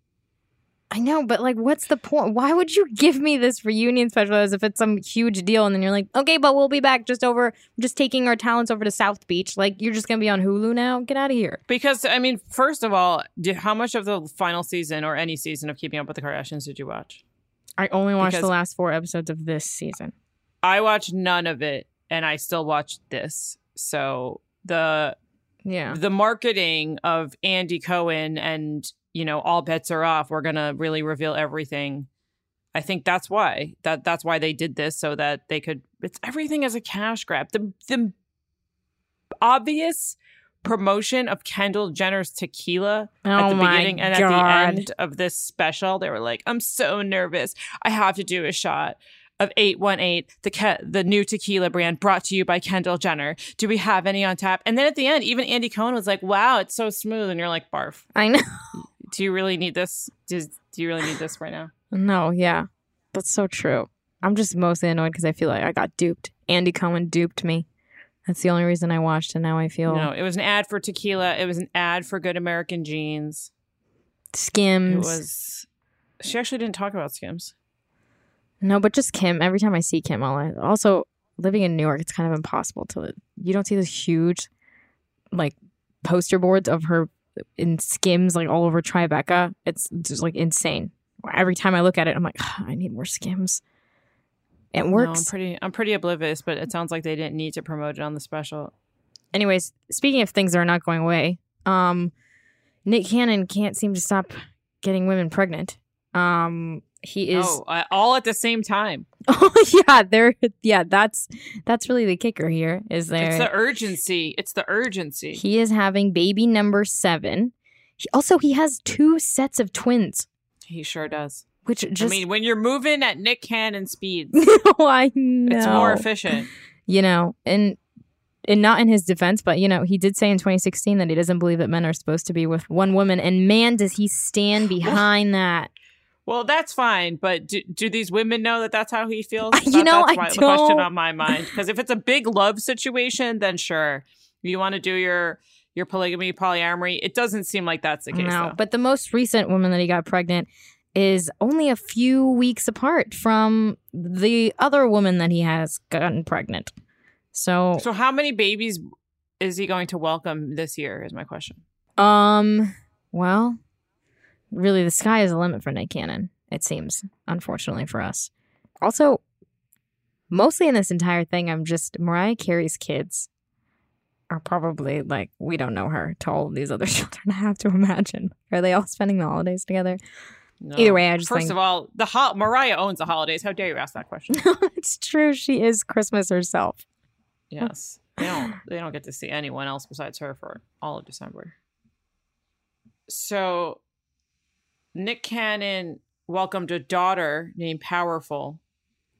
I know, but like, what's the point? Why would you give me this reunion special as if it's some huge deal? And then you're like, okay, but we'll be back just over, just taking our talents over to South Beach. Like, you're just going to be on Hulu now? Get out of here. Because, I mean, first of all, did, how much of the final season or any season of Keeping Up with the Kardashians did you watch? I only watched because the last four episodes of this season. I watched none of it, and I still watched this. So the yeah the marketing of Andy Cohen and you know, all bets are off. We're going to really reveal everything. I think that's why that that's why they did this so that they could it's everything as a cash grab. The the obvious promotion of Kendall Jenner's tequila oh at the beginning and God. at the end of this special. They were like, "I'm so nervous. I have to do a shot." Of 818, the ke- the new tequila brand brought to you by Kendall Jenner. Do we have any on tap? And then at the end, even Andy Cohen was like, wow, it's so smooth. And you're like, barf. I know. do you really need this? Do, do you really need this right now? No, yeah. That's so true. I'm just mostly annoyed because I feel like I got duped. Andy Cohen duped me. That's the only reason I watched, and now I feel. No, it was an ad for tequila. It was an ad for Good American Jeans. Skims. It was. She actually didn't talk about Skims. No, but just Kim. Every time I see Kim, all I also living in New York, it's kind of impossible to. You don't see this huge, like, poster boards of her in skims like all over Tribeca. It's just like insane. Every time I look at it, I'm like, oh, I need more skims. It works. No, I'm pretty I'm pretty oblivious, but it sounds like they didn't need to promote it on the special. Anyways, speaking of things that are not going away, um, Nick Cannon can't seem to stop getting women pregnant. Um, he is oh, uh, all at the same time. Oh yeah, there. Yeah, that's that's really the kicker here. Is there? It's the urgency. It's the urgency. He is having baby number seven. He, also, he has two sets of twins. He sure does. Which just, I mean, when you're moving at Nick Cannon speeds, no, I know it's more efficient. You know, and and not in his defense, but you know, he did say in 2016 that he doesn't believe that men are supposed to be with one woman, and man, does he stand behind that. Well, that's fine, but do, do these women know that that's how he feels? You know, that's I don't... the question on my mind. Because if it's a big love situation, then sure, you want to do your your polygamy, polyamory. It doesn't seem like that's the case. No, though. but the most recent woman that he got pregnant is only a few weeks apart from the other woman that he has gotten pregnant. So, so how many babies is he going to welcome this year? Is my question. Um, well, really the sky is the limit for Nick Cannon, it seems, unfortunately for us. Also, mostly in this entire thing, I'm just Mariah Carey's kids are probably like, we don't know her to all of these other children. I have to imagine. Are they all spending the holidays together? No. Either way, I just first think of all, the ho- Mariah owns the holidays. How dare you ask that question? it's true. She is Christmas herself. yes, they don't. They don't get to see anyone else besides her for all of December. So, Nick Cannon welcomed a daughter named Powerful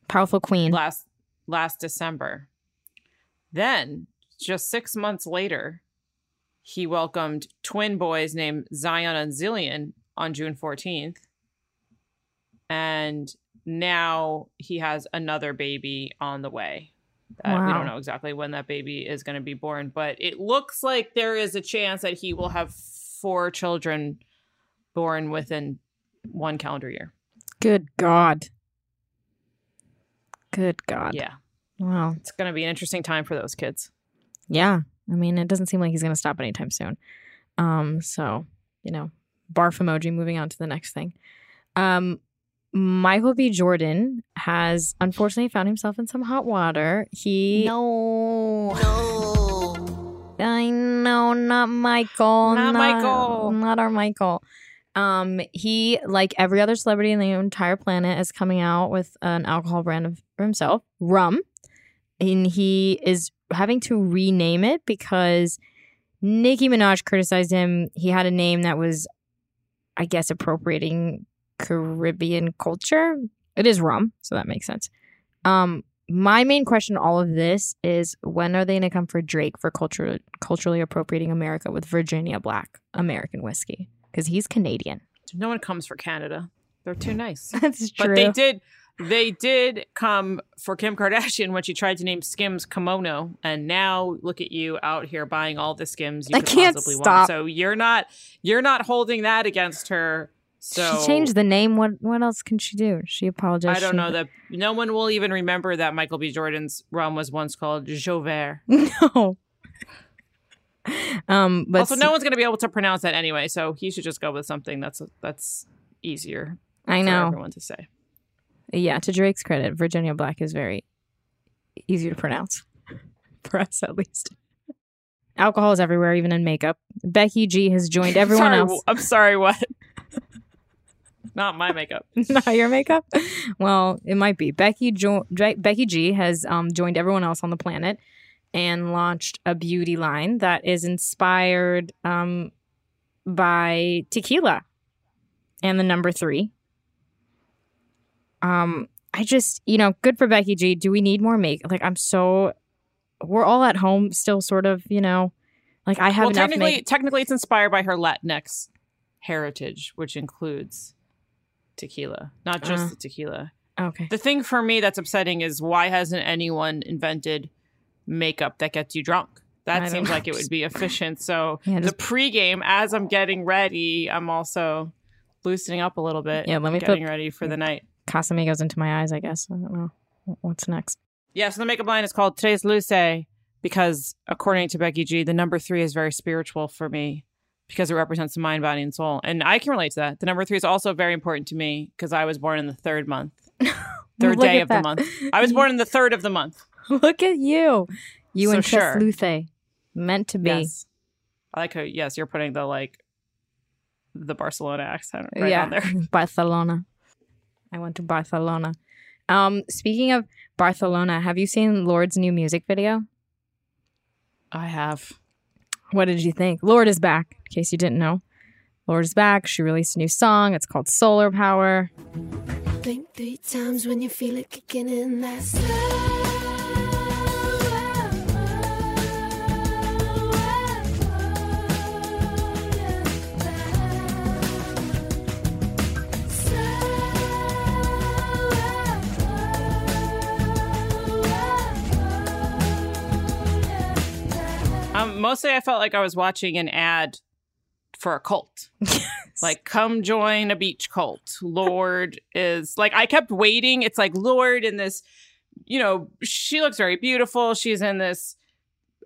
Powerful Queen. last last December. Then, just six months later, he welcomed twin boys named Zion and Zillion on June 14th. And now he has another baby on the way. That We don't know exactly when that baby is going to be born, but it looks like there is a chance that he will have four children born within one calendar year. Good God. Good God. Yeah. Wow. It's going to be an interesting time for those kids. Yeah. I mean, it doesn't seem like he's going to stop anytime soon. Um, so, you know, barf emoji moving on to the next thing. Um, Michael B. Jordan has unfortunately found himself in some hot water. He No. No. I know, not Michael. Not Michael. Not our Michael. Um, he, like every other celebrity in the entire planet, is coming out with an alcohol brand of himself, rum. And he is having to rename it because Nicki Minaj criticized him. He had a name that was, I guess, appropriating Caribbean culture. It is rum, so that makes sense. Um, my main question all of this is when are they going to come for Drake for culture, culturally appropriating America with Virginia Black American whiskey? Because he's Canadian. No one comes for Canada. They're too nice. That's true. But they did they did come for Kim Kardashian when she tried to name Skims kimono, and now look at you out here buying all the Skims you I could can't possibly stop. want. So you're not you're not holding that against her. So she changed the name. What what else can she do? She apologized. I don't She- know that no one will even remember that Michael B. Jordan's rum was once called J'ouvert. no. Um, but also, no one's going to be able to pronounce that anyway, so he should just go with something that's that's easier. I for know. everyone to say. Yeah, to Drake's credit, Virginia Black is very easy to pronounce for us at least. Alcohol is everywhere, even in makeup. Becky G has joined everyone Sorry, else. I'm sorry. What? Not my makeup. Not your makeup? Well, it might be. Becky jo- Dra- Becky G has um, joined everyone else on the planet and launched a beauty line that is inspired um, by tequila and the number three. Um, I just, you know, good for Becky G. Do we need more make? Like, I'm so. We're all at home still, sort of, you know. Like, I have well, enough technically, make- technically, it's inspired by her Latinx heritage, which includes tequila, not just Uh, the tequila. Okay. The thing for me that's upsetting is why hasn't anyone invented makeup that gets you drunk? That seems know. like it would be efficient. So Yeah, the pregame, as I'm getting ready, I'm also loosening up a little bit. Yeah, let me getting put- ready for the night. Casamigos into my eyes, I guess. I don't know. What's next? Yeah, so the makeup line is called Today's Luce because, according to Becky G, the number three is very spiritual for me because it represents the mind, body, and soul. And I can relate to that. The number three is also very important to me because I was born in the third month, third day of that. the month. I was born in the third of the month. Look at you. You So and Chess sure. Luthé. Meant to be. Yes. I like how, yes, you're putting the like, the Barcelona accent right yeah. on there. Barcelona. I went to Barcelona. Um, speaking of Barcelona, have you seen Lorde's new music video? I have. What did you think? Lorde is back, in case you didn't know. Lorde is back. She released a new song. It's called Solar Power. Think three times when you feel it kicking in. That Um, mostly, I felt like I was watching an ad for a cult. Like, come join a beach cult. Lorde is like, I kept waiting. It's like Lorde in this, you know, she looks very beautiful. She's in this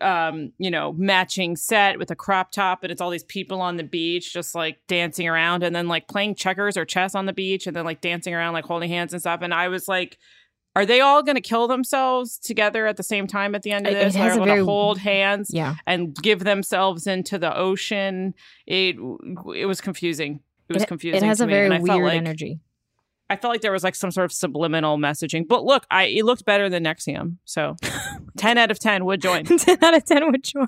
um, you know, matching set with a crop top, and it's all these people on the beach just like dancing around and then like playing checkers or chess on the beach and then like dancing around, like holding hands and stuff. And I was like, are they all going to kill themselves together at the same time at the end of this? it They're very- to hold hands Yeah. and give themselves into the ocean. It it was confusing. It was It- confusing. It has a me, very weird like- energy. I felt like there was like some sort of subliminal messaging. But look, I it looked better than NXIVM. So 10 out of 10 would join. 10 out of 10 would join.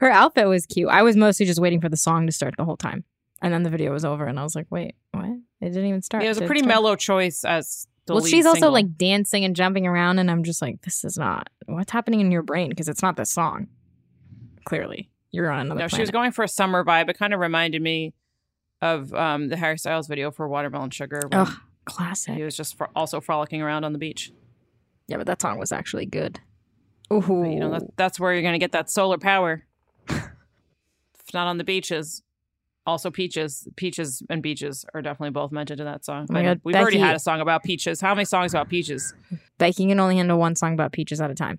Her outfit was cute. I was mostly just waiting for the song to start the whole time. And then the video was over, and I was like, wait, what? It didn't even start. it was a Did pretty mellow choice as Well, she's also like dancing and jumping around, and I'm just like, this is not what's happening in your brain because it's not this song. Clearly, you're on another. No, she was going for a summer vibe. It kind of reminded me of um, the Harry Styles video for Watermelon Sugar. Ugh, classic. He was just fro- also frolicking around on the beach. Yeah, but that song was actually good. Ooh, But, you know, that, that's where you're going to get that solar power. if not on the beaches, also peaches. Peaches and beaches are definitely both mentioned in that song. Oh my God, we've already had a song about peaches. How many songs about peaches? Becky can only handle one song about Peaches at a time.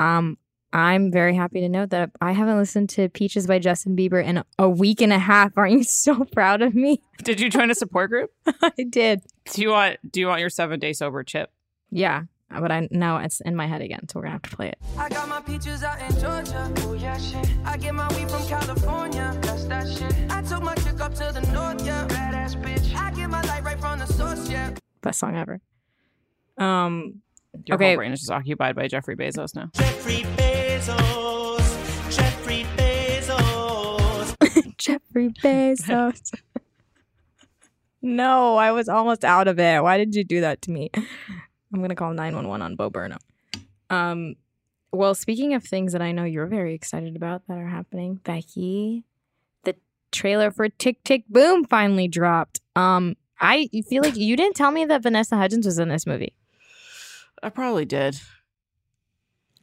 Um, I'm very happy to note that I haven't listened to Peaches by Justin Bieber in a week and a half. Aren't you so proud of me? Did you join a support group? I did. Do you want Do you want your seven day sober chip? Yeah, but I now it's in my head again, so we're gonna have to play it. I got my peaches out in Georgia. Oh yeah, shit. I get my weed from California. That's that shit. I took my chick up to the north, yeah. Badass bitch. I get my light right from the source, yeah. Best song ever. Um, Your okay, whole brain is just occupied by Jeffrey Bezos now. Jeffrey Bezos. Jeffrey Bezos. Jeffrey Bezos. no, I was almost out of it. Why did you do that to me? I'm gonna call 911 on Bo Burnham. Um, well, speaking of things that I know you're very excited about that are happening, Becky, the trailer for Tick Tick Boom finally dropped. Um, I feel like you didn't tell me that Vanessa Hudgens was in this movie. I probably did.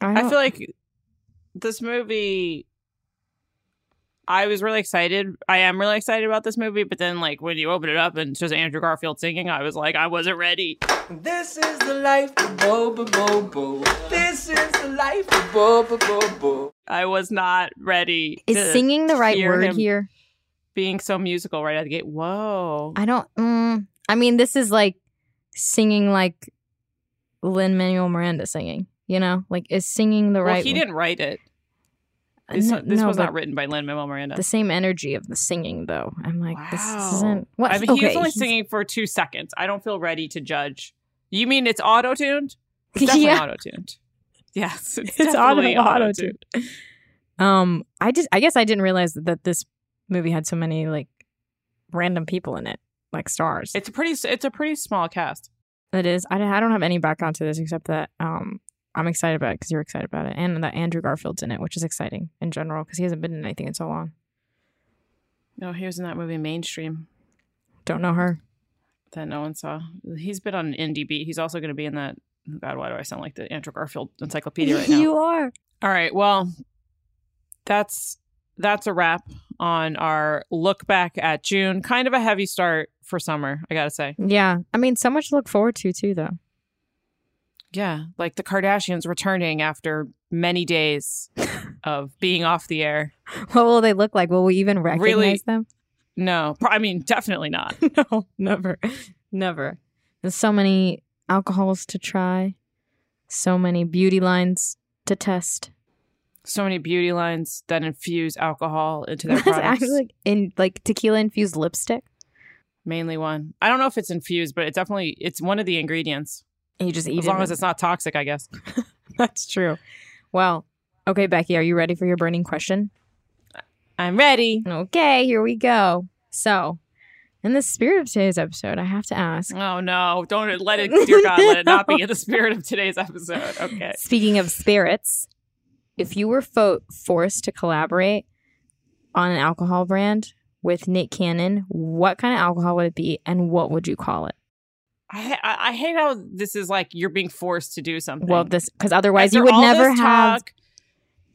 I, I feel like this movie. I was really excited. I am really excited about this movie, but then like when you open it up and it's just Andrew Garfield singing, I was like, I wasn't ready. This is the life of Bo Bo Bo Bo. This is the life of Bo Bo Bo Bo. I was not ready. is to singing the right word here. Being so musical right out of the gate. Whoa. I don't. Mm, I mean, this is like singing like Lin Manuel Miranda singing. You know, like is singing the right. well, right. he one- didn't write it. This, no- this no, was not written by Lin Manuel Miranda. The same energy of the singing, though. I'm like, this Wow. isn't. What? I mean, he was only he's- singing for two seconds. I don't feel ready to judge. You mean it's auto tuned? It's definitely Yeah. auto tuned. Yes, it's, It's auto definitely auto auto-tuned. Um, I just, I guess I didn't realize that this movie had so many like random people in it, like stars. It's a pretty. It's a pretty small cast. It is. I, I don't have any background to this except that um I'm excited about it because you're excited about it, and that Andrew Garfield's in it, which is exciting in general because he hasn't been in anything in so long. No, he was in that movie Mainstream Don't know her. that no one saw. He's been on Indie Beat. He's also going to be in that. God, why do I sound like the Andrew Garfield encyclopedia right now? you are. All right. Well, that's that's a wrap on our look back at June. Kind of a heavy start for summer, I gotta say. Yeah, I mean, so much to look forward to too, though. Yeah, like the Kardashians returning after many days of being off the air. What will they look like? Will we even recognize Really- them? No, I mean definitely not. no, never, never. There's so many alcohols to try, so many beauty lines to test. So many beauty lines that infuse alcohol into their products. actually like in like tequila infused lipstick. Mainly one. I don't know if it's infused, but it definitely it's one of the ingredients. You just eat as long with- as it's not toxic, I guess. That's true. Well, okay, Becky, are you ready for your burning question? I'm ready. Okay, here we go. So, in the spirit of today's episode, I have to ask. Oh no! Don't let it, dear God, let it not be in the spirit of today's episode. Okay. Speaking of spirits, if you were fo- forced to collaborate on an alcohol brand with Nick Cannon, what kind of alcohol would it be, and what would you call it? I, I I hate how this is like you're being forced to do something. Well, this because otherwise you would never have talk-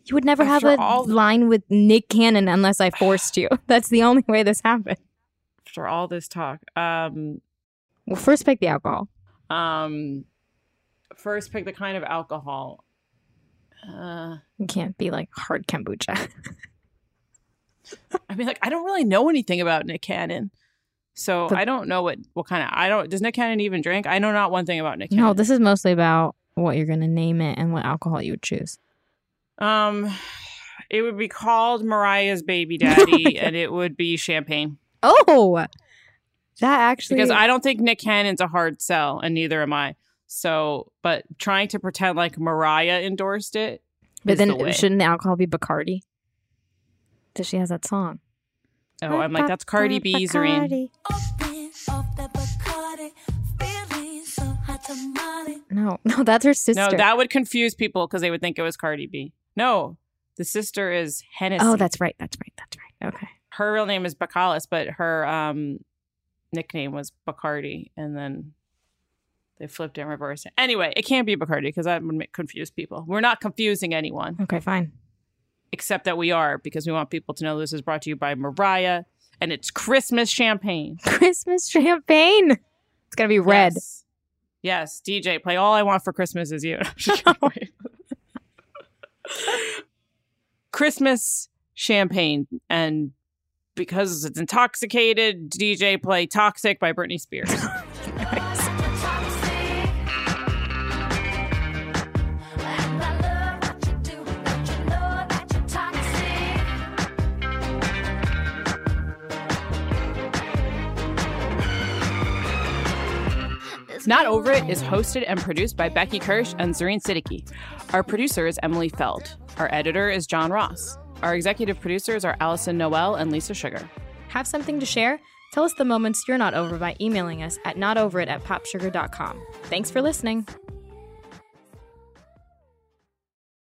you would never have a all- line with Nick Cannon unless I forced you. That's the only way this happened. after all this talk. Um, Well, first pick the alcohol. um, first pick the kind of alcohol. Uh, It can't be like hard kombucha. I mean, like I don't really know anything about Nick Cannon, so But- I don't know what what kind of I don't. Does Nick Cannon even drink? I know not one thing about Nick Cannon. no, this is mostly about what you're gonna name it and what alcohol you would choose. Um, it would be called Mariah's Baby Daddy, and it would be champagne. Oh, that actually Because I don't think Nick Cannon's a hard sell, and neither am I. So, but trying to pretend like Mariah endorsed it, But the then way. shouldn't the alcohol be Bacardi? Because she has that song. Oh, I'm like that's Cardi B's or Bacardi. No, no, that's her sister. No, that would confuse people because they would think it was Cardi B. No, the sister is Hennessy. Oh, that's right. That's right. That's right. Okay. her real name is Belcalis, but her um nickname was Bacardi, and then they flipped it and reversed it. Anyway, it can't be Bacardi because that would confuse people. We're not confusing anyone, Okay, fine. Except that we are because we want people to know this is brought to you by Mariah, and it's Christmas champagne. Christmas champagne. It's gonna be red. Yes, Yes, DJ, play "All I Want for Christmas Is You." Christmas champagne, and because it's intoxicated, DJ play "Toxic" by Britney Spears. Not Over It is hosted and produced by Becky Kirsch and Zareen Siddiqui. Our producer is Emily Feld. Our editor is John Ross. Our executive producers are Allison Noel and Lisa Sugar. Have something to share? Tell us the moments you're not over by emailing us at notoverit at popsugar.com. Thanks for listening.